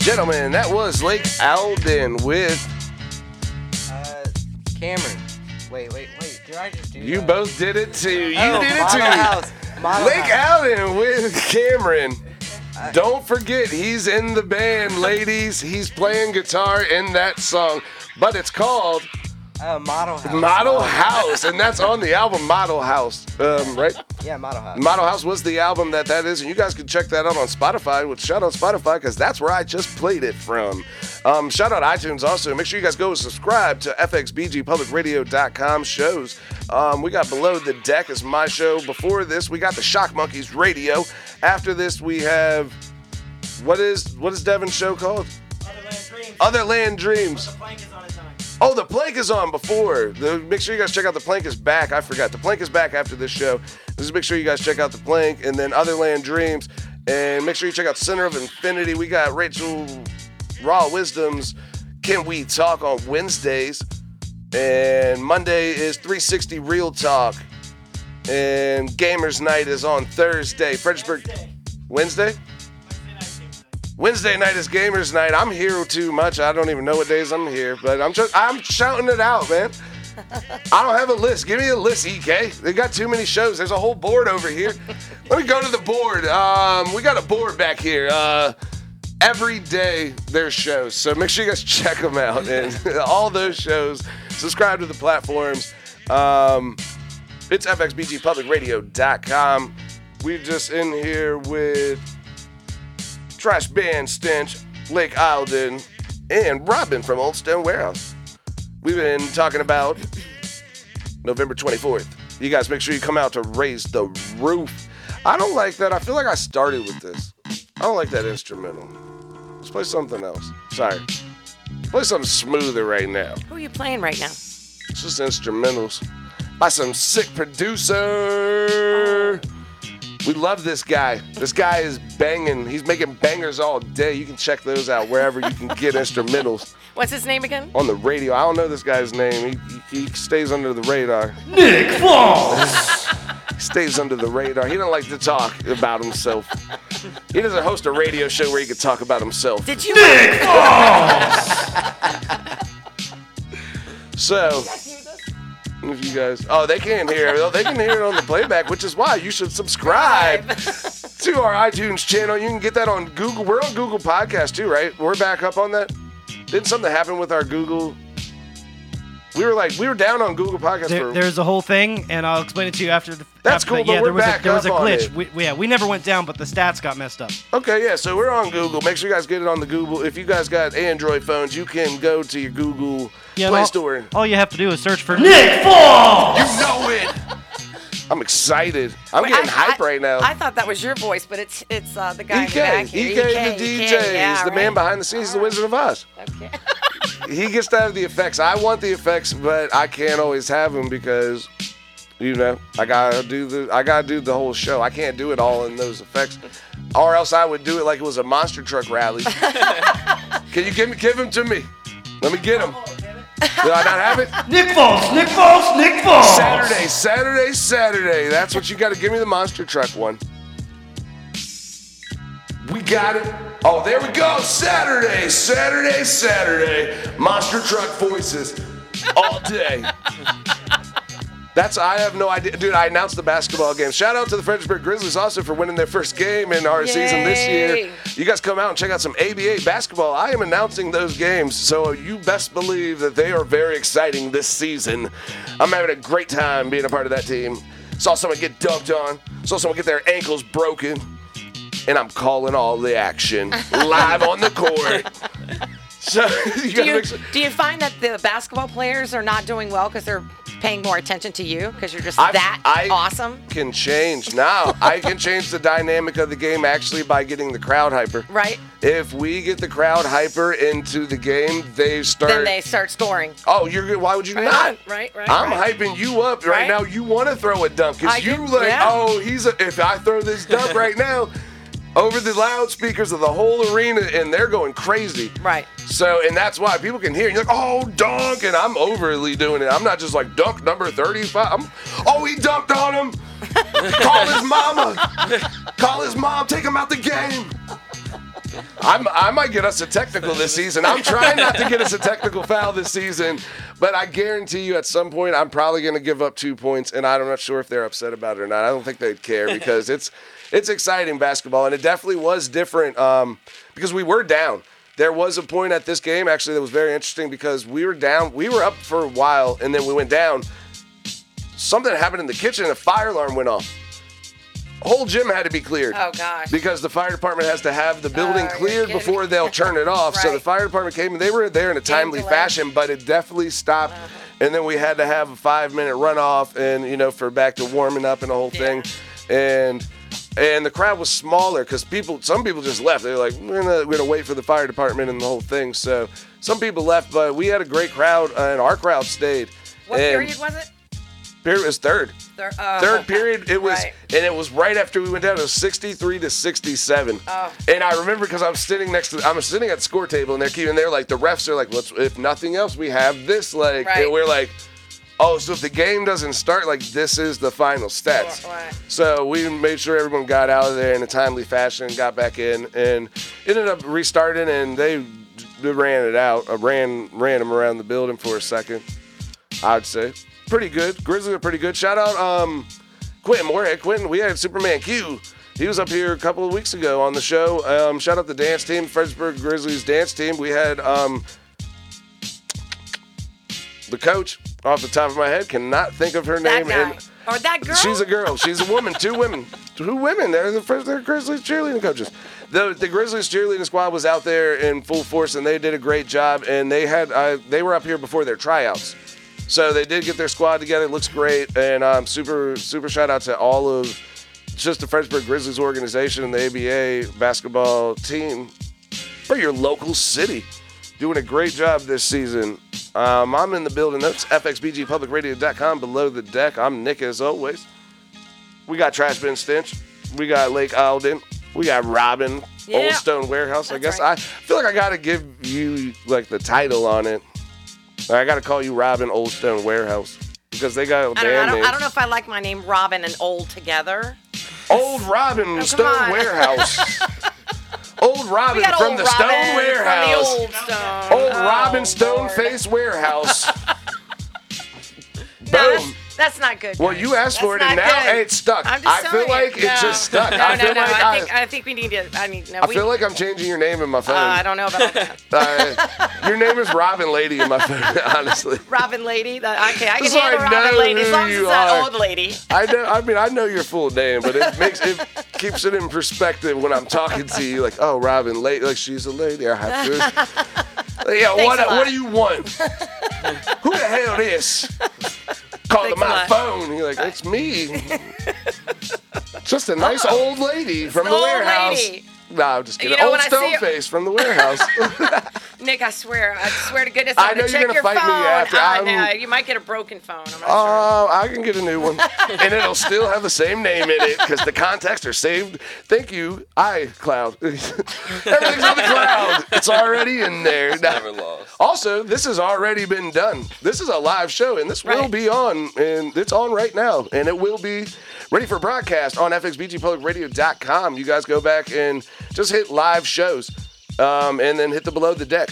Gentlemen, that was Lake Alden with Uh, Cameron. Wait, wait, wait. Did I just do You that? Both Did It Too. You Oh, Did It Too. Lake House. Alden with Cameron. Don't forget, he's in the band, ladies. He's playing guitar in that song, but it's called Uh, Model House. Model House, and that's on the album Model House, um, right? Yeah, Model House. Model House was the album that that is, and you guys can check that out on Spotify. With shout out Spotify because that's where I just played it from. Um, shout out iTunes also. Make sure you guys go subscribe to FXBGPublicRadio.com shows. Um, we got Below the Deck as my show. Before this, we got the Shock Monkeys Radio. After this, we have what is what is Devin's show called? Other Land Dreams. Oh, the plank is on before. The, make sure you guys check out the plank is back. I forgot. The plank is back after this show. Just make sure you guys check out the plank and then Otherland Dreams. And make sure you check out Center of Infinity. We got Rachel Raw Wisdoms. Can we talk on Wednesdays? And Monday is 360 Real Talk. And Gamers Night is on Thursday. Fredericksburg. Wednesday? Wednesday night is Gamers Night. I'm here too much. I don't even know what days I'm here, but I'm just I'm shouting it out, man. I don't have a list. Give me a list, EK. They got too many shows. There's a whole board over here. Let me go to the board. Um, we got a board back here. Uh, every day there's shows, so make sure you guys check them out. And all those shows, subscribe to the platforms. Um, it's fxbgpublicradio.com. We're just in here with Trash Bin Stench, Lake Alden, and Robin from Old Stone Warehouse. We've been talking about November 24th. You guys make sure you come out to raise the roof. I don't like that. I feel like I started with this. I don't like that instrumental. Let's play something else. Sorry. Play something smoother right now. Who are you playing right now? It's just instrumentals by some sick producer. Oh. We love this guy. This guy is banging. He's making bangers all day. You can check those out wherever you can get instrumentals What's his name again? on the radio. I don't know this guy's name. He, he, he stays under the radar. Nick Foss! He stays under the radar. He doesn't like to talk about himself. He doesn't host a radio show where he can talk about himself. Did you? Nick Foss! So, if you guys, oh, they can't hear it. They can hear it on the playback, which is why you should subscribe to our iTunes channel. You can get that on Google. We're on Google Podcast too, right? We're back up on that. Didn't something happen with our Google? We were like, we were down on Google Podcast There, for. there's a whole thing, and I'll explain it to you after the. That's after cool, the- but yeah, we're there was back a, there was a glitch. We, we- yeah, we never went down, but the stats got messed up. Okay, yeah, so we're on Google. Make sure you guys get it on the Google. If you guys got Android phones, you can go to your Google Yeah, Play all, Store. All you have to do is search for Nick Foss! You know it. I'm excited. I'm getting I- hype I- right now. I thought that was your voice, but it's it's uh, the guy in the EK, back EK, here. the DJ. yeah, He's the man behind the scenes. He's the Wizard of Oz. Okay. He gets to have the effects. I want the effects, but I can't always have them because, you know, I gotta do the I gotta do the whole show. I can't do it all in those effects, or else I would do it like it was a monster truck rally. Can you give me give him to me? Let me get him. Did I not have it? Nick Foss! Nick Foss! Nick Foss! Saturday, Saturday, Saturday. That's what you got to give me the monster truck one. We got it. Oh, there we go. Saturday, Saturday, Saturday. Monster truck voices all day. That's I have no idea, dude. I announced the basketball game. Shout out to the Fredericksburg Grizzlies also for winning their first game in our season this year. You guys come out and check out some ABA basketball. I am announcing those games, so you best believe that they are very exciting this season. I'm having a great time being a part of that team. Saw someone get dunked on. Saw someone get their ankles broken, and I'm calling all the action live on the court. So you Do you, sure. do you find that the basketball players are not doing well because they're paying more attention to you because you're just I've- that I- awesome? Can change now. I can change the dynamic of the game actually by getting the crowd hyper. Right? If we get the crowd hyper into the game, they start. Then they start scoring. Oh, you're good. Why would you Right, not? right, right, I'm right. hyping you up right, Right. now. You want to throw a dunk I because you like, yeah. oh, he's a. If I throw this dunk right now, over the loudspeakers of the whole arena, and they're going crazy. Right. So, and that's why people can hear. And you're like, oh, dunk, and I'm overly doing it. I'm not just like dunk number 35. I'm, oh, he dunked on him. Call his mama. Call his mom. Take him out the game. I'm, I might get us a technical this season. I'm trying not to get us a technical foul this season, but I guarantee you at some point I'm probably going to give up two points, and I'm not sure if they're upset about it or not. I don't think they'd care because it's it's exciting basketball, and it definitely was different um, because we were down. There was a point at this game actually that was very interesting because we were down. We were up for a while, and then we went down. Something happened in the kitchen, a fire alarm went off. Whole gym had to be cleared Oh gosh. because the fire department has to have the building Oh, cleared before me. they'll turn it off. So the fire department came and they were there in a timely fashion, but it definitely stopped. Uh-huh. And then we had to have a five minute runoff and you know for back to warming up and the whole thing. And and the crowd was smaller because people some people just left. They were like, we're gonna we're gonna wait for the fire department and the whole thing. So some people left, but we had a great crowd and our crowd stayed. What and period was it? Period was third. Thir- oh, Third period, it was, Right. and it was right after we went down. It was 63 to 67. Oh. And I remember because I'm sitting next to, I'm sitting at the score table, and they're keeping, they're like, the refs are like, let's, if nothing else, we have this, like, Right. and we're like, oh, so if the game doesn't start, like, this is the final stats. Right. So we made sure everyone got out of there in a timely fashion, got back in, and ended up restarting, and they, they ran it out. I ran ran them around the building for a second. I'd say pretty good. Grizzlies are pretty good. Shout out um Quentin Moorhead. Quentin, we had Superman Q. He was up here a couple of weeks ago on the show. Um, shout out the dance team, Fredericksburg Grizzlies dance team. We had um the coach off the top of my head cannot think of her That name. guy. and- or that girl. She's a girl. She's a woman. Two women. Two women. They're the first. They're Grizzlies cheerleading coaches. The the Grizzlies cheerleading squad was out there in full force, and they did a great job. And they had uh, they were up here before their tryouts, so they did get their squad together. It looks great, and um, super super shout out to all of just the Fredericksburg Grizzlies organization and the ABA basketball team for your local city. Doing a great job this season. Um, I'm in the building. That's fxbgpublicradio.com below the deck. I'm Nick as always. We got Trash Bin Stench. We got Lake Alden. We got Robin, Yeah. Old Stone Warehouse. I guess right. I feel like I got to give you like the title on it. I got to call you Robin Old Stone Warehouse because they got a I don't, I, don't. I don't know if I like my name Robin and Old together. Old Robin oh, come Stone on. Warehouse. Old Robin from old the Robin Stone Warehouse. From the old Stone. Old Oh, Robin Stone Lord. Face Warehouse. Boom. That's, that's not good. Well, guys. you asked for it, and now good. it's stuck. I'm I feel like it's No. just stuck. No, I no, feel no. like I I, think I think we need to. I mean, no, I we, feel like I'm changing your name in my phone. uh, I don't know about that. Uh, your name is Robin Lady in my phone, honestly. Robin Lady. That, okay, I can So I handle Robin Lady as long as it's not old lady. I know. I mean, I know your full name, but it makes it keeps it in perspective when I'm talking to you. Like, oh, Robin, lady, like she's a lady. I have to. yeah, what? What do you want? Who the hell is? Called to a my phone. You're like, it's me. Just a nice oh. old lady from the old warehouse. lady. No, I'm just kidding. You know, old see stone face from the warehouse. Nick, I swear, I swear to goodness, I I'm know gonna you're check gonna your fight me phone. after. I I'm- know you might get a broken phone. I'm not oh, sure. Oh, I can get a new one, and it'll still have the same name in it because the contacts are saved. Thank you, iCloud. Everything's on the cloud. It's already in there. Now- Never lost. also, this has already been done. This is a live show, and this will Right. be on, and it's on right now, and it will be ready for broadcast on fxbgpublicradio.com. You guys go back and just hit live shows, um, and then hit the below the deck,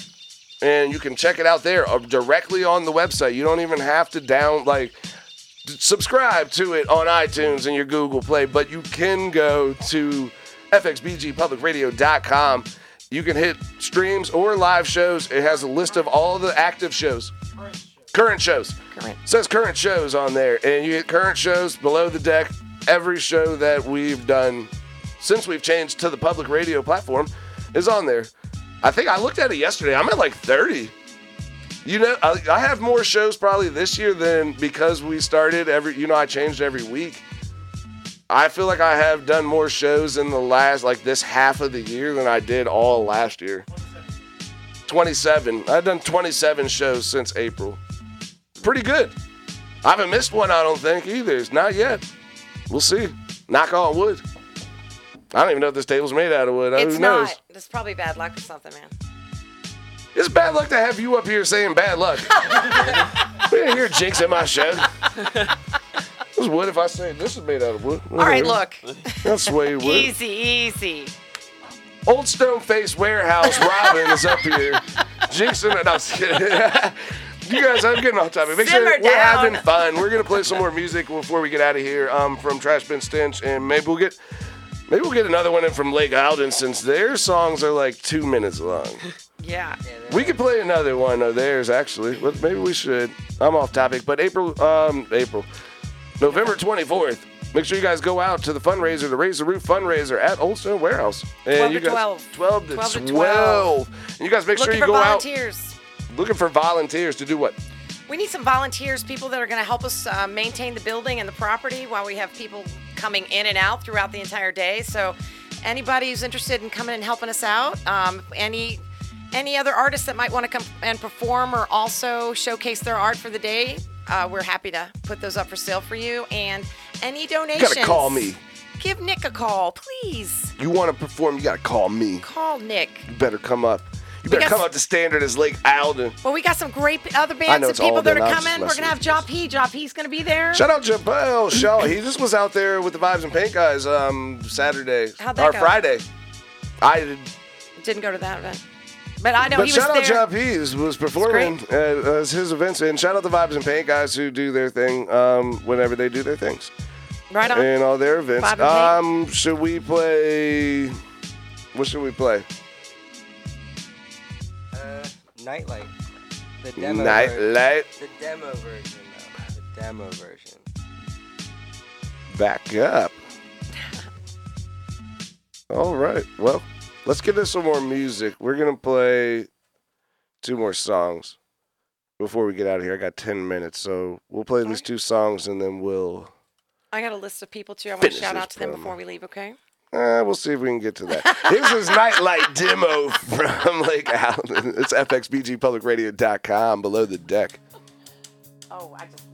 and you can check it out there uh, directly on the website. You don't even have to down like subscribe to it on iTunes and your Google Play, but you can go to fxbgpublicradio.com. You can hit streams or live shows. It has a list of all the active shows. Current shows. Current. says current shows on there. And you get current shows below the deck. Every show that we've done since we've changed to the public radio platform is on there. I think I looked at it yesterday. I'm at like 30. You know, I, I have more shows probably this year than because we started every. You know, I changed every week. I feel like I have done more shows in the last like this half of the year than I did all last year. 27. I've done 27 shows since April. Pretty good. I haven't missed one, I don't think either. It's not yet. We'll see. Knock on wood. I don't even know if this table's made out of wood. It's Who knows? not. It's probably bad luck or something, man. It's bad luck to have you up here saying bad luck. yeah, hear jinx jinxing my show. This is wood if I say this is made out of wood. All right, look. That's way wood. Easy, easy. Old Stone Face Warehouse Robin is up here. Jinxing it. No, I'm just kidding. you guys, I'm getting off topic. Make sure we're down. having fun. We're gonna play some more music before we get out of here. Um, from Trash Bin Stench, and maybe we'll get maybe we'll get another one in from Lake Alden since their songs are like two minutes long. Yeah. We could play another one of theirs actually. But maybe we should. I'm off topic, but April, um, April, November 24th. Make sure you guys go out to the fundraiser, the Raise the Roof fundraiser at Old Stone Warehouse. And 12 you to guys, 12. 12 to 12 to 12. And you guys make Looking sure you go volunteers. out looking for volunteers to do what? We need some volunteers, people that are going to help us uh, maintain the building and the property while we have people coming in and out throughout the entire day. So, anybody who's interested in coming and helping us out, um, any any other artists that might want to come and perform or also showcase their art for the day, uh, we're happy to put those up for sale for you. And any You donations, gotta call me. Give Nick a call, please. You want to perform, you gotta call me. Call Nick. You better come up. You better come s- up to standard as Lake Alden. Well, we got some great other bands and people that are coming. We're gonna have Job P. Job P's gonna be there. Shout out Jabel Shaw. He just was out there with the Vibes and Paint guys um Saturday How'd that or go? Friday. I did Didn't go to that event, but I know but he was shout there. But shout out Job Pease was performing at uh, his events, and shout out the Vibes and Paint guys who do their thing um, whenever they do their things Right on. and all their events. Vibe and Paint. Um, should we play? What should we play? Nightlight. The demo. Night ver- light. The demo version, though. The demo version. Back up. All right. Well, let's get into some more music. We're gonna play two more songs before we get out of here. I got ten minutes, so we'll play these two songs and then we'll. I got a list of people too. I want to shout out to them promo. before we leave. Okay. Uh, we'll see if we can get to that. This is Nightlight Demo from Lake Alden. It's fxbgpublicradio.com below the deck. Oh, I just.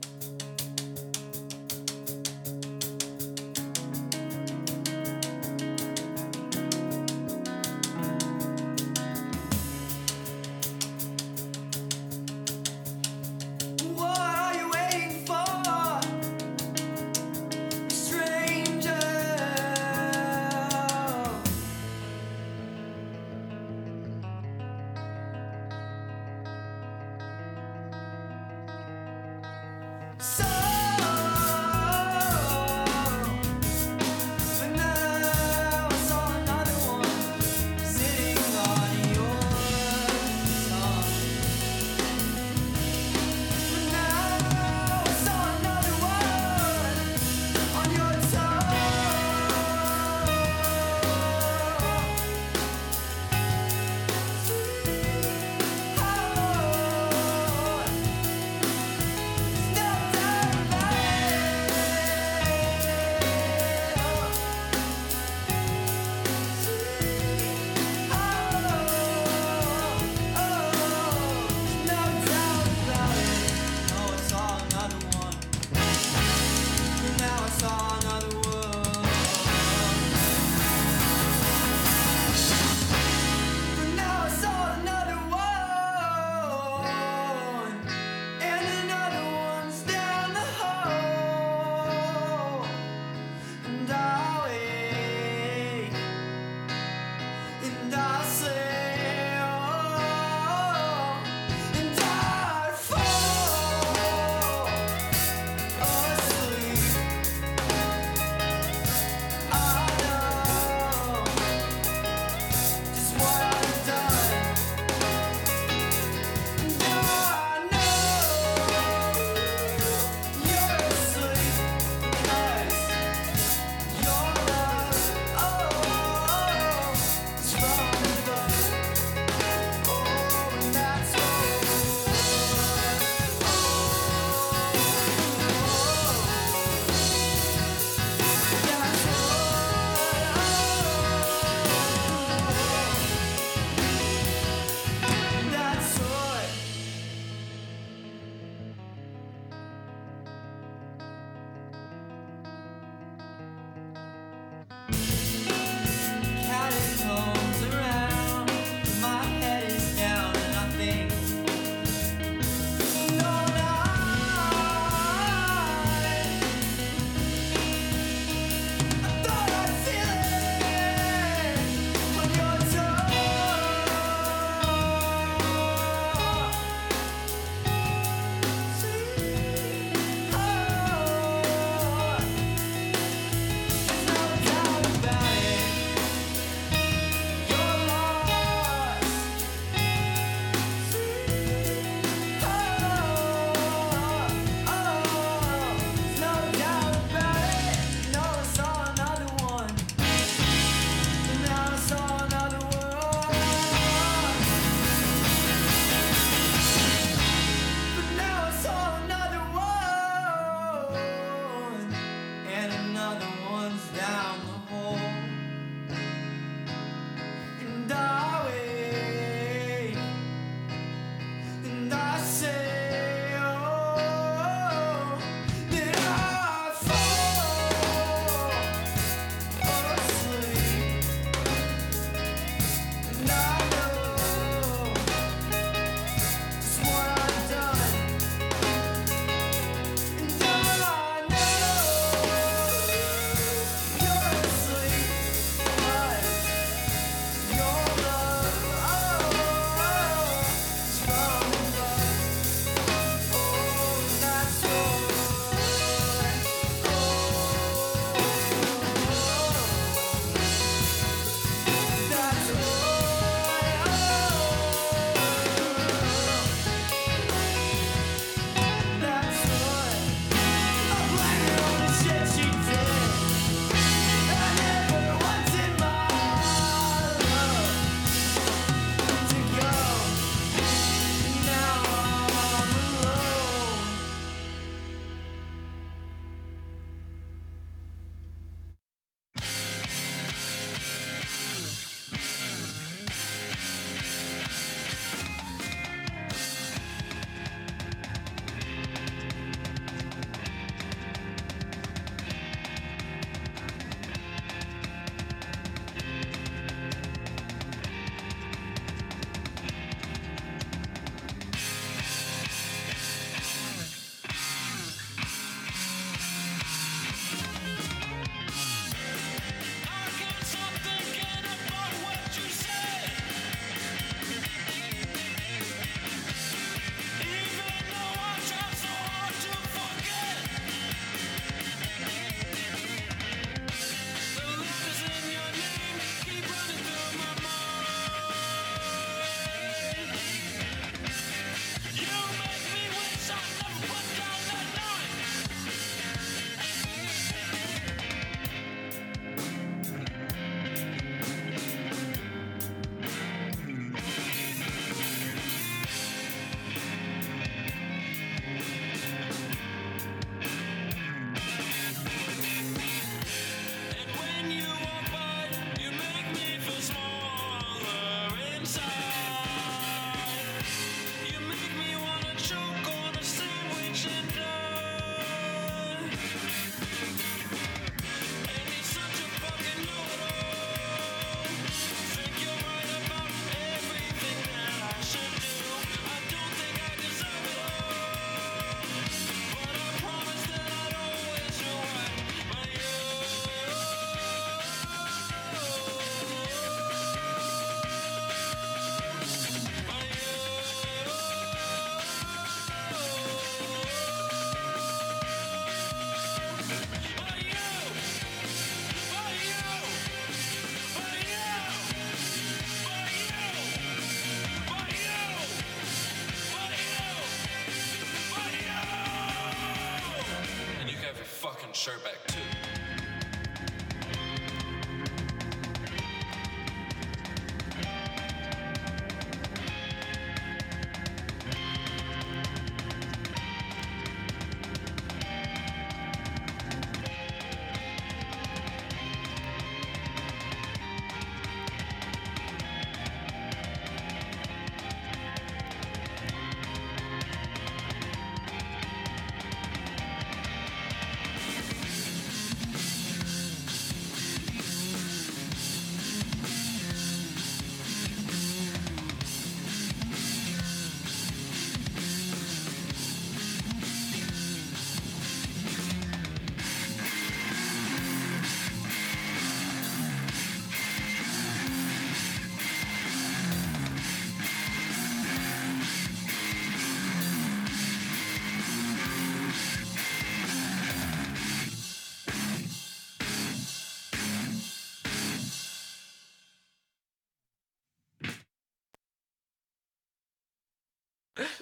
Sherbeck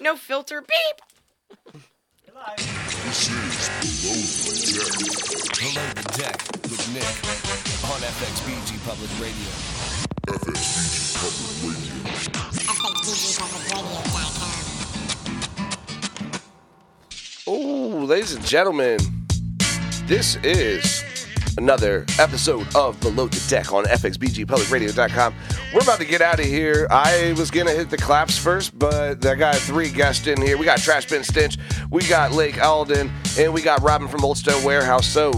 No filter. Beep. This is Below the Deck. Below the Deck with Nick on FXBG Public Radio. FXBG Public Radio. FXBGpublicradio.com. Oh, ladies and gentlemen, this is another episode of Below the Deck on FXBGPublicRadio.com. We're about to get out of here. I was gonna hit the claps first, but I got three guests in here. We got Trash Bin Stench, we got Lake Alden, and we got Robin from Old Stone Warehouse. So,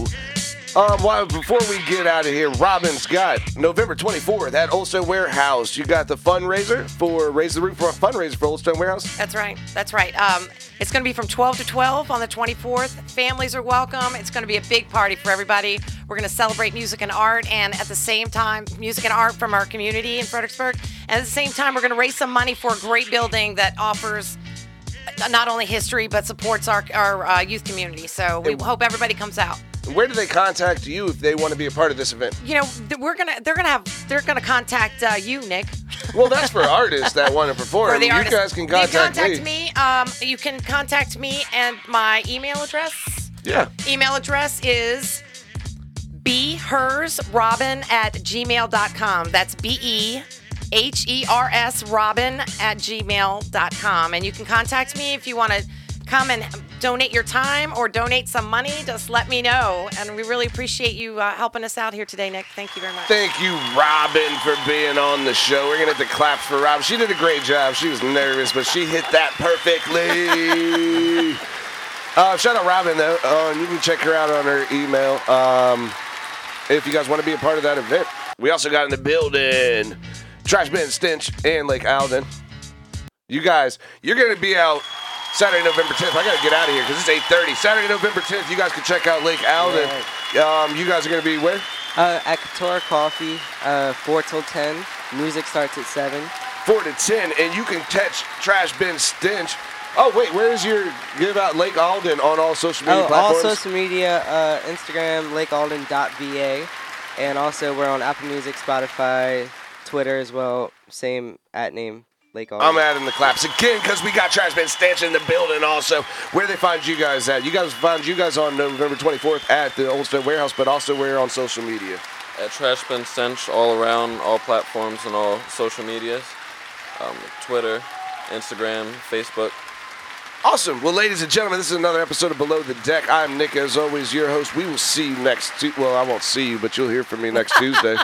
um, well, before we get out of here, Robin's got November 24th at Old Stone Warehouse. You got the fundraiser for Raise the Roof for a fundraiser for Old Stone Warehouse. That's right. That's right. Um, it's going to be from 12 to 12 on the 24th. Families are welcome. It's going to be a big party for everybody. We're going to celebrate music and art, and at the same time, music and art from our community in Fredericksburg. And at the same time, we're going to raise some money for a great building that offers not only history but supports our, our uh, youth community. So we hope everybody comes out. Where do they contact you if they want to be a part of this event? You know, we're gonna they're gonna have they're gonna contact uh, you, Nick. Well, that's for artists that want to perform. For the you artists. guys can They contact, contact me. Um, you can contact me and my email address. Yeah. Email address is behersrobin at gmail.com. That's B E H E R S Robin at gmail.com. And you can contact me if you want to come and donate your time or donate some money. Just let me know. And we really appreciate you uh, helping us out here today, Nick. Thank you very much. Thank you, Robin, for being on the show. We're gonna have to clap for Robin. She did a great job. She was nervous, but she hit that perfectly. uh, shout out Robin though. Uh, you can check her out on her email. Um, if you guys want to be a part of that event, we also got in the building Trash Bin Stench and Lake Alden. You guys, you're gonna be out Saturday, November 10th. I gotta get out of here because it's 8:30. Saturday, November 10th. You guys can check out Lake Alden. Um, you guys are gonna be where? Uh, at Katora Coffee, uh, 4 till 10. Music starts at 7. 4 to 10, and you can catch Trash Bin Stench. Oh, wait, where is your give out Lake Alden on all social media Oh, all social media, uh, Instagram, lakealden.va. And also, we're on Apple Music, Spotify, Twitter as well. Same at name, Lake Alden. I'm adding the claps again because we got Trash Bin Stench in the building also. Where they find you guys at? You guys find you guys on November 24th at the Old Stone Warehouse, but also we're on social media. At Trash Bin Stench all around, all platforms and all social medias. Um, Twitter, Instagram, Facebook. Awesome. Well, ladies and gentlemen, this is another episode of Below the Deck. I'm Nick, as always, your host. We will see you next. Tu- well, I won't see you, but you'll hear from me next Tuesday.